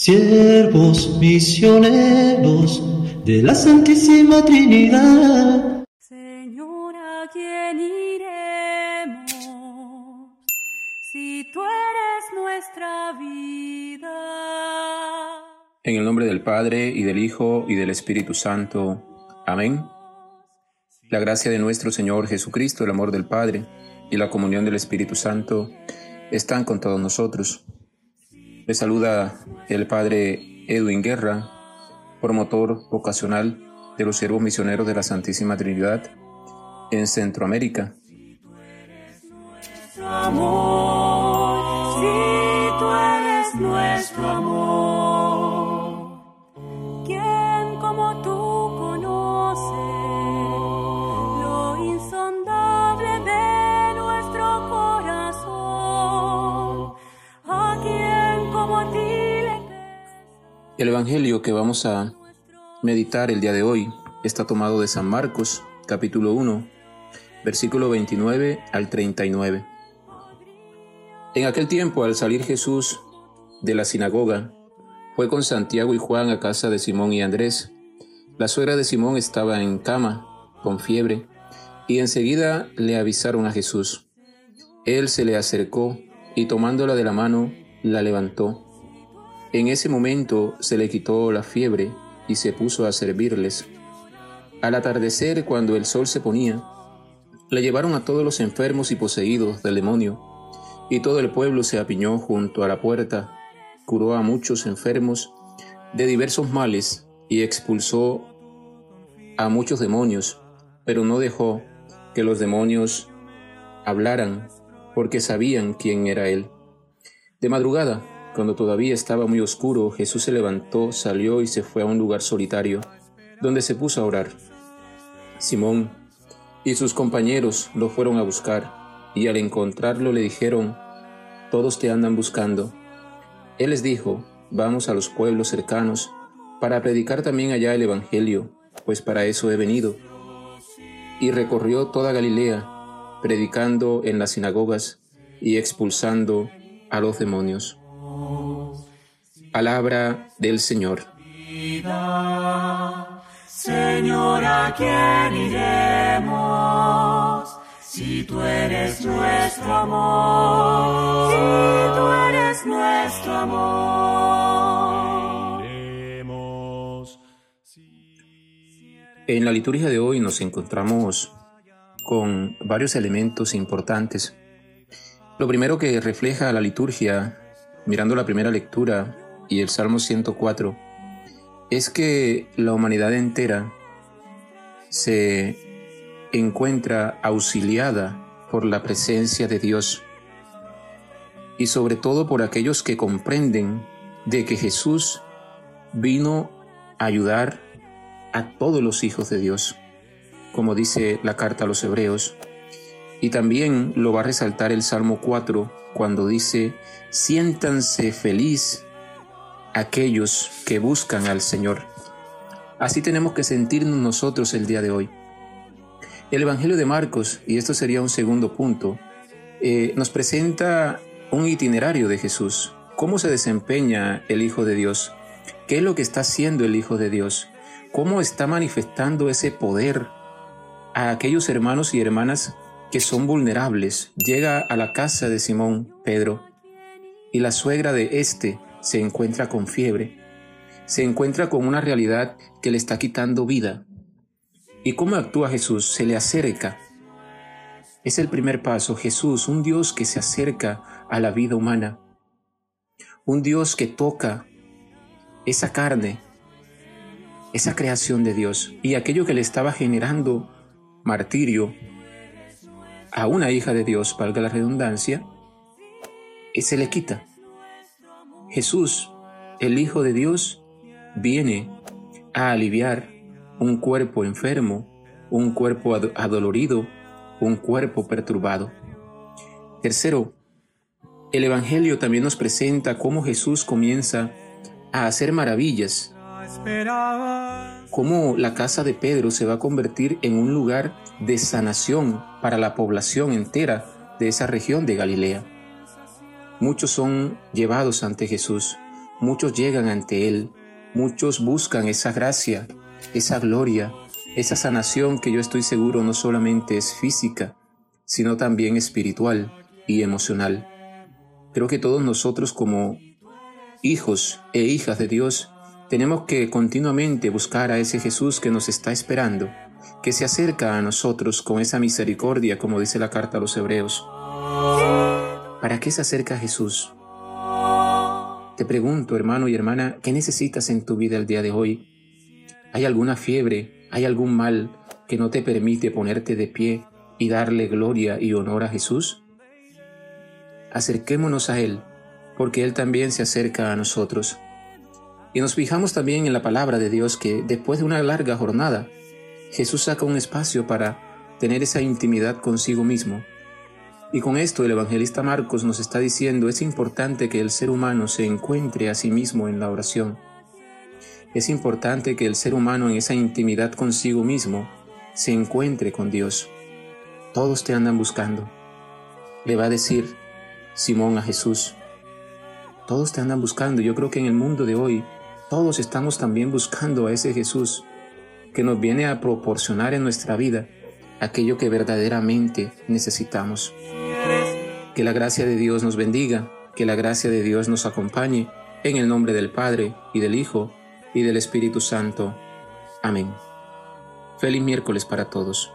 siervos misioneros de la Santísima Trinidad. Señor, ¿a quién iremos si tú eres nuestra vida? En el nombre del Padre y del Hijo y del Espíritu Santo. Amén. La gracia de nuestro Señor Jesucristo, el amor del Padre y la comunión del Espíritu Santo están con todos nosotros. Le saluda el Padre Edwin Guerra, promotor vocacional de los siervos misioneros de la Santísima Trinidad en Centroamérica. El Evangelio que vamos a meditar el día de hoy está tomado de San Marcos, capítulo 1, versículo 29 al 39. En aquel tiempo, al salir Jesús de la sinagoga, fue con Santiago y Juan a casa de Simón y Andrés. La suegra de Simón estaba en cama, con fiebre, y enseguida le avisaron a Jesús. Él se le acercó y tomándola de la mano, la levantó. En ese momento se le quitó la fiebre y se puso a servirles. Al atardecer, cuando el sol se ponía, le llevaron a todos los enfermos y poseídos del demonio, y todo el pueblo se apiñó junto a la puerta, curó a muchos enfermos de diversos males y expulsó a muchos demonios, pero no dejó que los demonios hablaran, porque sabían quién era él. De madrugada, cuando todavía estaba muy oscuro, Jesús se levantó, salió y se fue a un lugar solitario, donde se puso a orar. Simón y sus compañeros lo fueron a buscar, y al encontrarlo le dijeron, Todos te andan buscando. Él les dijo, Vamos a los pueblos cercanos, para predicar también allá el Evangelio, pues para eso he venido. Y recorrió toda Galilea, predicando en las sinagogas y expulsando a los demonios. Palabra del Señor. Señor, ¿a quién iremos? Si tú eres nuestro amor, si tú eres nuestro amor. En la liturgia de hoy nos encontramos con varios elementos importantes. Lo primero que refleja la liturgia, mirando la primera lectura y el Salmo 104, es que la humanidad entera se encuentra auxiliada por la presencia de Dios y sobre todo por aquellos que comprenden de que Jesús vino a ayudar a todos los hijos de Dios, como dice la carta a los hebreos. Y también lo va a resaltar el Salmo 4 cuando dice, siéntanse feliz aquellos que buscan al Señor. Así tenemos que sentirnos nosotros el día de hoy. El Evangelio de Marcos, y esto sería un segundo punto, eh, nos presenta un itinerario de Jesús. ¿Cómo se desempeña el Hijo de Dios? ¿Qué es lo que está haciendo el Hijo de Dios? ¿Cómo está manifestando ese poder a aquellos hermanos y hermanas que son vulnerables? Llega a la casa de Simón Pedro y la suegra de éste se encuentra con fiebre, se encuentra con una realidad que le está quitando vida. ¿Y cómo actúa Jesús? Se le acerca. Es el primer paso. Jesús, un Dios que se acerca a la vida humana. Un Dios que toca esa carne, esa creación de Dios y aquello que le estaba generando martirio a una hija de Dios, valga la redundancia, se le quita. Jesús, el Hijo de Dios, viene a aliviar un cuerpo enfermo, un cuerpo adolorido, un cuerpo perturbado. Tercero, el Evangelio también nos presenta cómo Jesús comienza a hacer maravillas, cómo la casa de Pedro se va a convertir en un lugar de sanación para la población entera de esa región de Galilea. Muchos son llevados ante Jesús, muchos llegan ante Él, muchos buscan esa gracia, esa gloria, esa sanación que yo estoy seguro no solamente es física, sino también espiritual y emocional. Creo que todos nosotros como hijos e hijas de Dios tenemos que continuamente buscar a ese Jesús que nos está esperando, que se acerca a nosotros con esa misericordia, como dice la carta a los hebreos. ¿Para qué se acerca Jesús? Te pregunto, hermano y hermana, ¿qué necesitas en tu vida el día de hoy? ¿Hay alguna fiebre? ¿Hay algún mal que no te permite ponerte de pie y darle gloria y honor a Jesús? Acerquémonos a Él, porque Él también se acerca a nosotros. Y nos fijamos también en la palabra de Dios que después de una larga jornada, Jesús saca un espacio para tener esa intimidad consigo mismo. Y con esto el evangelista Marcos nos está diciendo es importante que el ser humano se encuentre a sí mismo en la oración. Es importante que el ser humano en esa intimidad consigo mismo se encuentre con Dios. Todos te andan buscando. Le va a decir Simón a Jesús. Todos te andan buscando. Yo creo que en el mundo de hoy todos estamos también buscando a ese Jesús que nos viene a proporcionar en nuestra vida aquello que verdaderamente necesitamos. Que la gracia de Dios nos bendiga, que la gracia de Dios nos acompañe, en el nombre del Padre, y del Hijo, y del Espíritu Santo. Amén. Feliz miércoles para todos.